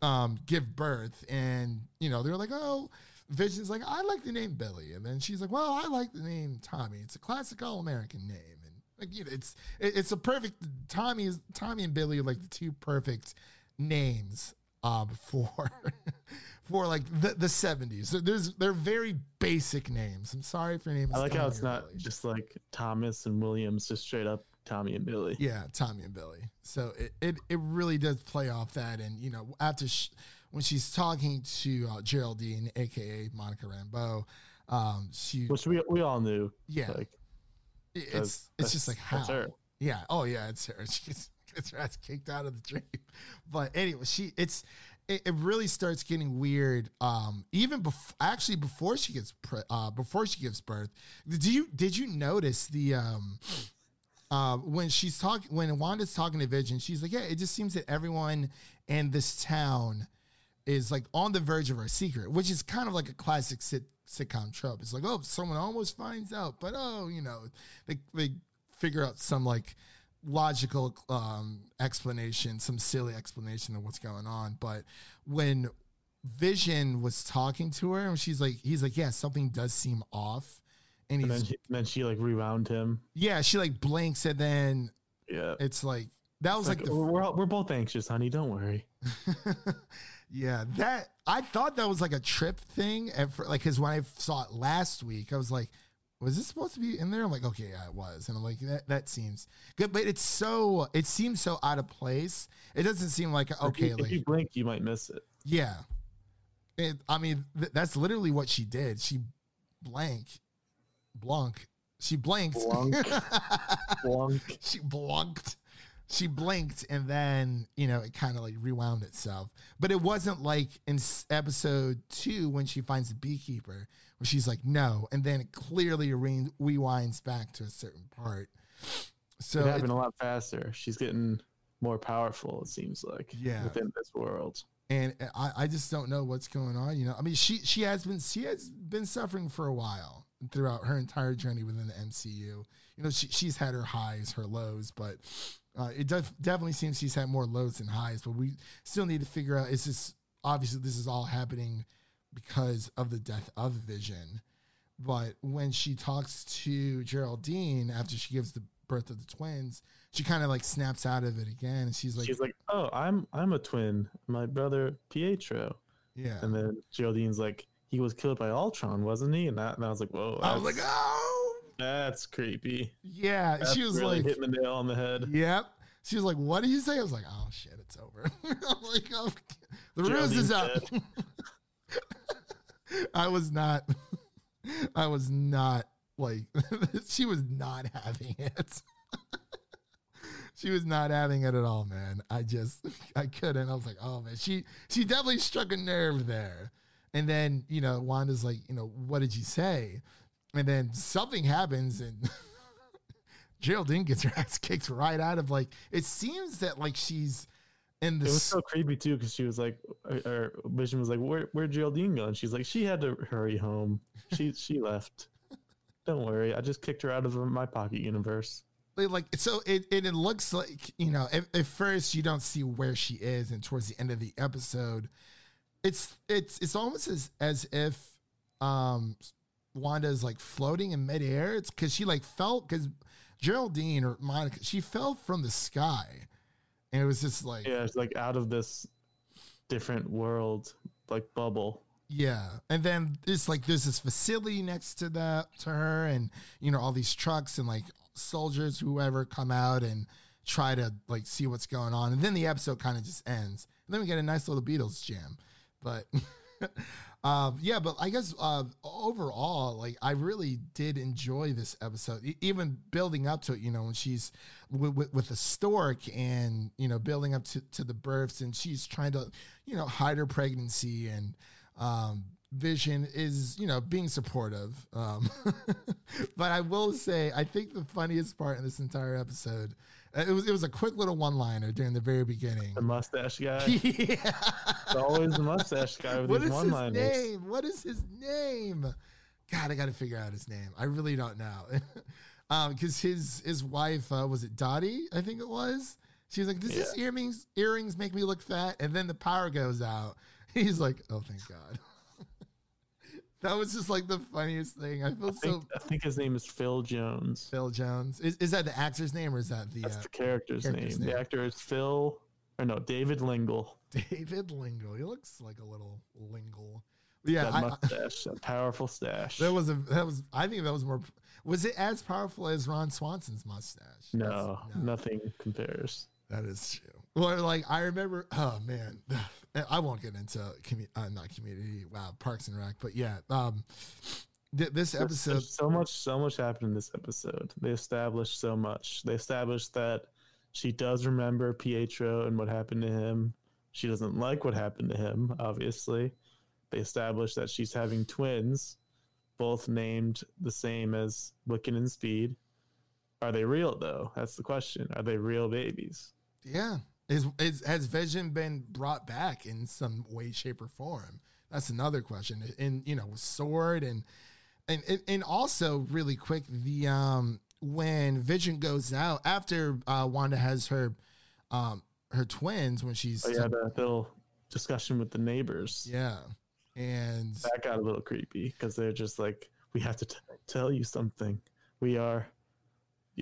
um, give birth, and you know, they're like, oh. Vision's like, I like the name Billy, and then she's like, well, I like the name Tommy. It's a classic all American name, like you know, it's it's a perfect Tommy is Tommy and Billy are like the two perfect names um for for like the the seventies. So there's they're very basic names. I'm sorry if your name is I like how it's not Billy. just like Thomas and Williams, just straight up Tommy and Billy. Yeah, Tommy and Billy. So it, it, it really does play off that. And, you know, after sh- when she's talking to uh, Geraldine, aka Monica Rambeau, um, she, Which we we all knew. yeah, Like it's, it's just like how. her. Yeah. Oh yeah, it's her. She gets, gets her ass kicked out of the dream. But anyway, she it's it, it really starts getting weird. Um, even before actually before she gets pre- uh before she gives birth. Did you did you notice the um uh, when she's talking, when Wanda's talking to Vision, she's like, "Yeah, it just seems that everyone in this town is like on the verge of our secret," which is kind of like a classic sit- sitcom trope. It's like, "Oh, someone almost finds out, but oh, you know, they they figure out some like logical um, explanation, some silly explanation of what's going on." But when Vision was talking to her, and she's like, "He's like, yeah, something does seem off," and And then she, then she like rewound him. yeah, she like blinks and then Yeah. it's like that was It's like, like, we're, we're we're both anxious, honey. Don't worry. yeah that I thought that was like a trip thing and for, like because when I saw it last week I was like was this supposed to be in there? I'm like, okay, yeah, it was. And I'm like, that, that seems good. But it's so, it seems so out of place. It doesn't seem like, If okay, you- like, if you blink, you might miss it. yeah. It, I mean, th- that's literally what she did. She blank, blank. She blanked. Blunk. Blunk. she blanked. She blinked, and then you know it kind of like rewound itself. But it wasn't like in episode two when she finds the beekeeper, where she's like, "No," and then it clearly re- rewinds back to a certain part. So it it- a lot faster. She's getting more powerful. It seems like Yeah. within this world. and uh, I, I just don't know what's going on. You know, I mean, she she has been she has been suffering for a while throughout her entire journey within the MCU. You know, she she's had her highs, her lows, but uh, it def- definitely seems she's had more lows than highs. But we still need to figure out is this obviously this is all happening because of the death of Vision. But when she talks to Geraldine after she gives the birth of the twins, she kind of like snaps out of it again, and she's like, She's like, "Oh, I'm I'm a twin. My brother Pietro." "Yeah." And then Geraldine's like, "He was killed by Ultron, wasn't he?" And, that, and I was like, "Whoa, I was like, "Oh." That's creepy." Yeah, That's she was really like, hitting the nail on the head. "Yep." She was like, "What did you say?" I was like, "Oh shit, it's over." I'm like, oh, "The ruse is Geraldine's up." I was not. I was not like. she was not having it. she was not having it at all, man. I just, I couldn't. I was like, "Oh man," she she definitely struck a nerve there. And then you know, Wanda's like, you know, what did you say? And then something happens and. Geraldine gets her ass kicked right out of like it seems that like she's in It was so creepy too because she was like, or, or Vision was like, "Where where'd Geraldine go?" And she's like, "She had to hurry home. She she left. Don't worry, I just kicked her out of my pocket universe." Like- like so it, it it looks like you know at, at first you don't see where she is and towards the end of the episode it's it's it's almost as as if um wanda is like floating in midair? It's because she like felt because geraldine or monica she fell from the sky. And it was just like Yeah, it's like out of this different world, like bubble. Yeah, and then it's like there's this facility next to that to her, and you know all these trucks and like soldiers, whoever, come out and try to like see what's going on, and then the episode kind of just ends, and then we get a nice little Beatles jam, but. Um, yeah, but I guess uh, overall, like I really did enjoy this episode, E- even building up to it. You know, when she's with, with, with the stork and you know building up to, to the births, and she's trying to you know hide her pregnancy, and um, Vision is you know being supportive. Um, but I will say, I think the funniest part in this entire episode, it was it was a quick little one liner during the very beginning. The mustache guy. yeah. It's always the mustache guy with What is one his name? What is his name? God, I got to figure out his name. I really don't know. um, because his his wife uh, was it Dottie? I think it was. She was like, "Does this earrings earrings make me look fat?" And then the power goes out. He's like, "Oh, thank God." That was just like the funniest thing. I feel I think, so. I think his name is Phil Jones. Phil Jones is, is that the actor's name or is that the That's uh, the character's, character's name. name. The actor is Phil, or no, David Lengel. David Lengel? He looks like a little Lingle. Yeah, that I, I- mustache, that powerful stash. That was a that was I think that was more was it as powerful as Ron Swanson's mustache? no, That's- nothing compares. that is true. Well, like I remember, oh man, I won't get into commu- uh, not community, wow, Parks and Rec, but yeah, um, th- this episode, there's so much, so much happened in this episode. They established so much. They established that she does remember Pietro and what happened to him. She doesn't like what happened to him, obviously. They established that she's having twins, both named the same as Wiccan and Speed. Are they real though? That's the question. Are they real babies? yeah, is, is has Vision been brought back in some way, shape, or form? That's another question. And you know, with Sword and and and, also really quick, the um when Vision goes out after uh, Wanda has her um her twins when she's Oh yeah, the little discussion with the neighbors. yeah, and that got a little creepy because they're just like, we have to t- tell you something. We are,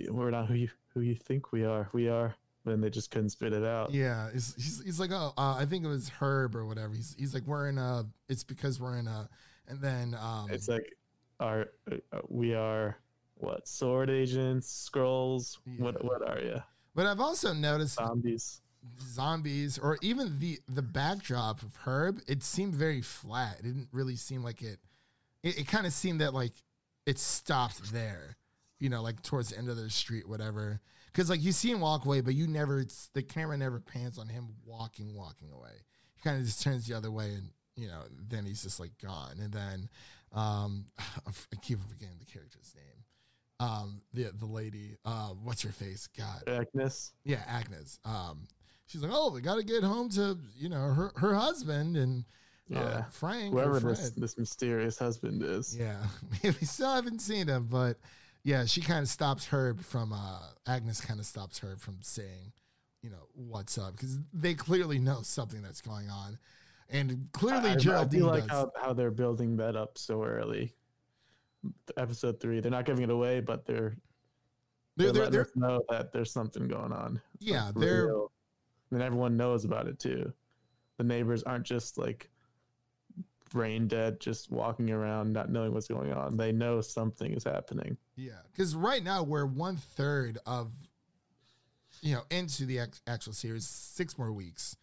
we're not who you who you think we are. We are. Then they just couldn't spit it out. yeah, he's, he's, he's like oh uh, I think it was Herb or whatever. He's he's like we're in a it's because we're in a and then um It's like are uh, we are what sword agents, scrolls. What what are you? But I've also noticed Zombies. zombies or even the the backdrop of Herb, it seemed very flat. It didn't really seem like it. It, it kind of seemed that like it stopped there, you know, like towards the end of the street, whatever. Because like you see him walk away, but you never. It's the camera never pans on him walking, walking away. He kind of just turns the other way, and you know, then he's just like gone. And then um, I keep forgetting the character's name. Um, the the lady, uh, what's her face? God, Agnes. yeah, Agnes. Um, she's like, oh, we got to get home to you know her her husband and uh, Yeah. Frank. Whoever this this mysterious husband is. Yeah, we still haven't seen him, but yeah, she kind of stops Herb from. Uh, Agnes kind of stops Herb from saying, you know, what's up because they clearly know something that's going on, and clearly I, I Geraldine do like does. how, how they're building that up so early. Episode three, they're not giving it away, but they're they're, they're, they're, they're, us know that there's something going on. yeah, they're real. and everyone knows about it too. The neighbors aren't just like brain dead, just walking around not knowing what's going on. They know something is happening. Yeah, because right now we're one third of, you know, into the actual series. Six more weeks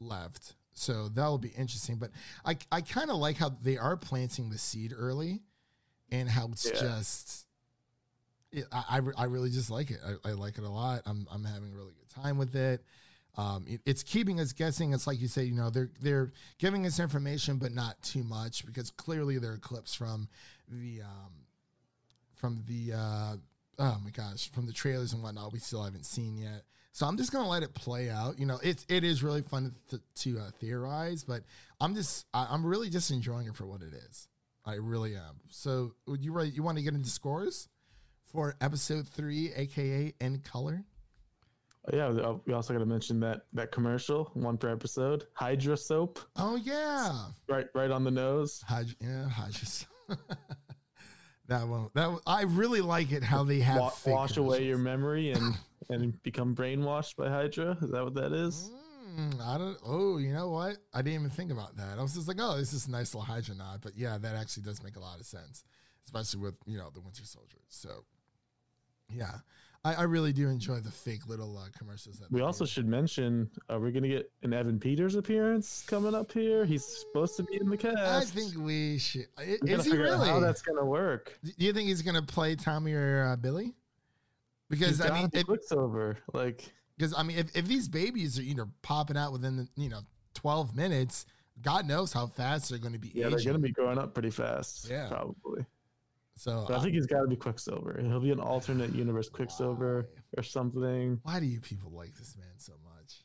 left, so that will be interesting. But I I kind of like how they are planting the seed early, and how it's Yeah. just. Yeah, I, I, I really just like it. I, I like it a lot. I'm I'm having a really good time with it. Um, it- it's keeping us guessing. It's like you say, you know, they're they're giving us information, but not too much because clearly there are clips from the um, from the uh, oh my gosh from the trailers and whatnot we still haven't seen yet. So I'm just gonna let it play out. You know, it's it is really fun to, to uh, theorize, but I'm just I, I'm really just enjoying it for what it is. I really am. So would you? You want to get into scores for episode three, aka in Color? Yeah, we- also got to mention that that commercial, one per episode, Hydra soap, Oh yeah, right, right on the nose. Hydra, yeah, Hydra. that one. That one- I really like it how they have Wa- wash away your memory and and become brainwashed by Hydra. Is that what that is? Mm, I don't. Oh, you know what? I didn't even think about that. I was just like, oh, this is a nice little Hydra nod. But yeah, that actually does make a lot of sense, especially with you know the Winter Soldier. So yeah, I, I really do enjoy the fake little uh, commercials. That We also should mention uh, we're gonna get an Evan Peters appearance coming up here. He's supposed to be in the cast. I think we should. Is he really? How that's gonna work? Do you think he's gonna play Tommy or uh, Billy? Because He's I mean, it looks over Like because I mean, if, if these babies are you know popping out within the, you know twelve minutes, God knows how fast they're going to be yeah, aging. they're gonna be growing up pretty fast. Yeah. probably. So But I think he's got to be Quicksilver. He'll be an alternate universe Quicksilver or something. why do you people like this man so much?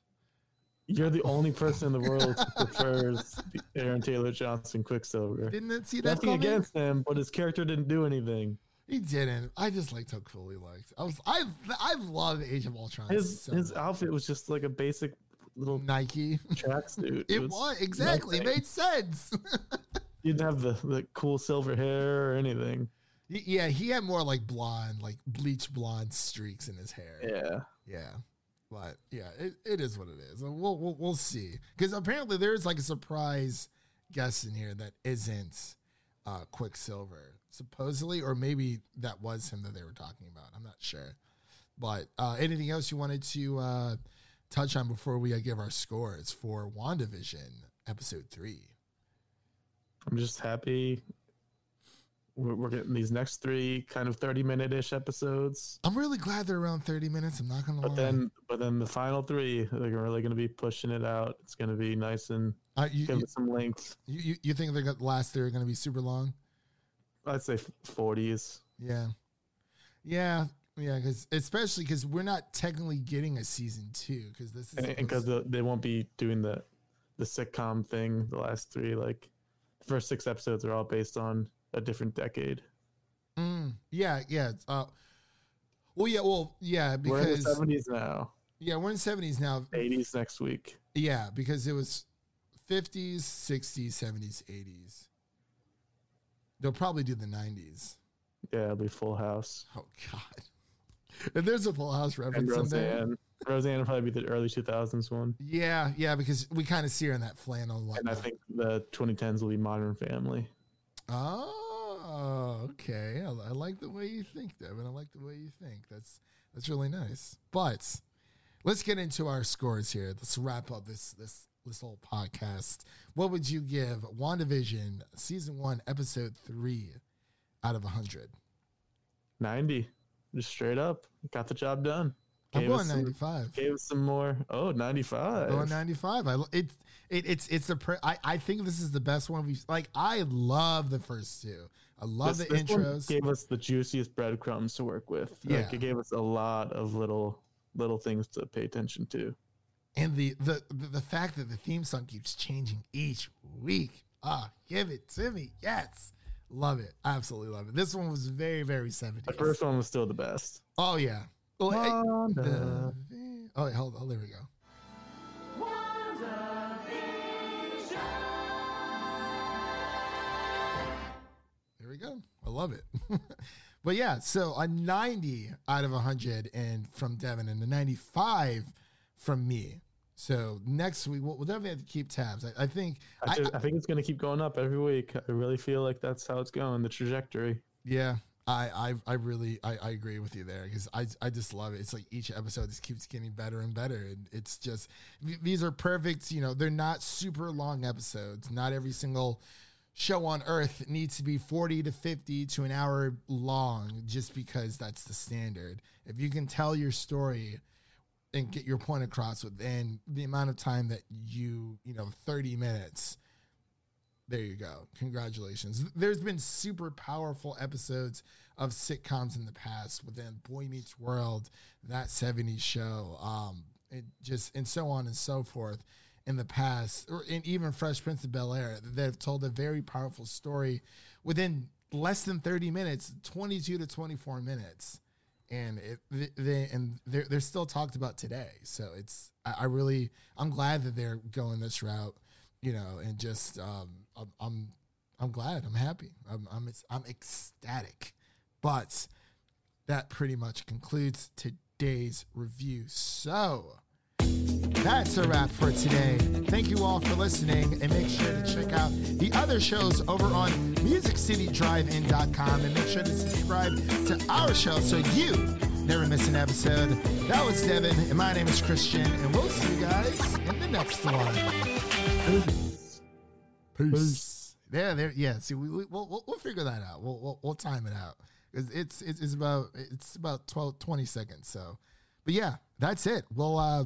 You're the only person in the world who prefers Aaron Taylor Johnson Quicksilver. Didn't it see that Nothing coming? against him, but his character didn't do anything. He didn't. I just liked how cool he looked. I was I I love Age of Ultron. His so his much. outfit was just like a basic little Nike. tracksuit. It was exactly nothing. made sense. He didn't have the, the cool silver hair or anything. Yeah, he had more like blonde, like bleach blonde streaks in his hair. Yeah. Yeah. But yeah, it, it is what it is. We'll we'll, we'll see. Because apparently there's like a surprise guest in here that isn't uh, Quicksilver, supposedly, or maybe that was him that they were talking about. I'm not sure. But uh, anything else you wanted to uh, touch on before we uh, give our scores for WandaVision episode three? I'm just happy we're, we're getting these next three kind of 30 minute ish episodes. I'm really glad they're around 30 minutes. I'm not gonna lie. But then, but then the final three, they're really going to be pushing it out. It's going to be nice and uh, you, give you, it some length. you you think they're gonna last? They're gonna be super long? I'd say 40s. Yeah. Yeah. Yeah. Because especially because we're not technically getting a season two because this is and because the, they won't be doing the the sitcom thing the last three like first six episodes are all based on a different decade Mm, yeah. Yeah. Uh, well, yeah. Well, yeah. Because we're in the 70s now yeah, we're in seventies now. 80s next week Yeah, because it was fifties, sixties, seventies, eighties. They'll probably do the nineties. yeah it'll be full house Oh God. And there's a Full House reference there. roseanne roseanne will probably be the early 2000s one Yeah, yeah, because we kind of see her in that flannel. And, and i think the 2010s will be modern family Oh, Oh, okay. I, I like the way you think, Devin. I like the way you think. That's that's really nice. But let's get into our scores here. Let's wrap up this this this whole podcast. What would you give WandaVision season one, episode three out of a hundred? 90. Just straight up. Got the job done. I'm going us some- 95. Gave us some more. Oh, 95. Going 95. I it, it it's it's the pre- I I think this is the best one we've like. I love the first two. I love This- the this intros. Gave us the juiciest breadcrumbs to work with. Yeah. Like it gave us a lot of little little things to pay attention to. and the, the the the fact that the theme song keeps changing each week. Ah, give it to me. Yes. Love it. Absolutely love it. This one was very, very 70s. The first one was still the best. oh, yeah. Oh, hey, Wanda. the- oh, wait, hold on. There we go. There we go. I love it. but yeah, so a 90 out of 100 and from Devin and a 95 from me. So next week, we'll, we'll definitely have to keep tabs. I, I think, I, I, just, I think it's going to keep going up every week. I really feel like that's how it's going, the trajectory. yeah, I, I, I really, I, I agree with you there because I, I just love it. It's like each episode just keeps getting better and better. And it's just, these are perfect. You know, they're not super long episodes. Not every single show on earth needs to be 40 to 50 to an hour long just because that's the standard. If you can tell your story and get your point across within the amount of time that you, you know, 30 minutes, there you go. Congratulations. There's been super powerful episodes of sitcoms in the past within Boy Meets World, that 70s show, um, it just and so on and so forth in the past, or and even Fresh Prince of Bel Air, that have told a very powerful story within less than 30 minutes, 22 to 24 minutes. And it, they and they're, they're still talked about today. So it's, I, I really, I'm glad that they're going this route, you know, and just, um, I'm, I'm, I'm glad, I'm happy, I'm, I'm, I'm ecstatic. But that pretty much concludes today's review. So, that's a wrap for today. Thank you all for listening and make sure to check out the other shows over on musiccitydrivein.com and make sure to subscribe to our show so you never miss an episode. That was Devin and my name is Christian and we'll see you guys in the next one. Peace. Yeah, there. Yeah. See, we, we we'll, we'll figure that out. We'll we'll, we'll time it out. It's it's it's about it's about 12, 20 seconds. So, but yeah, that's it. We'll uh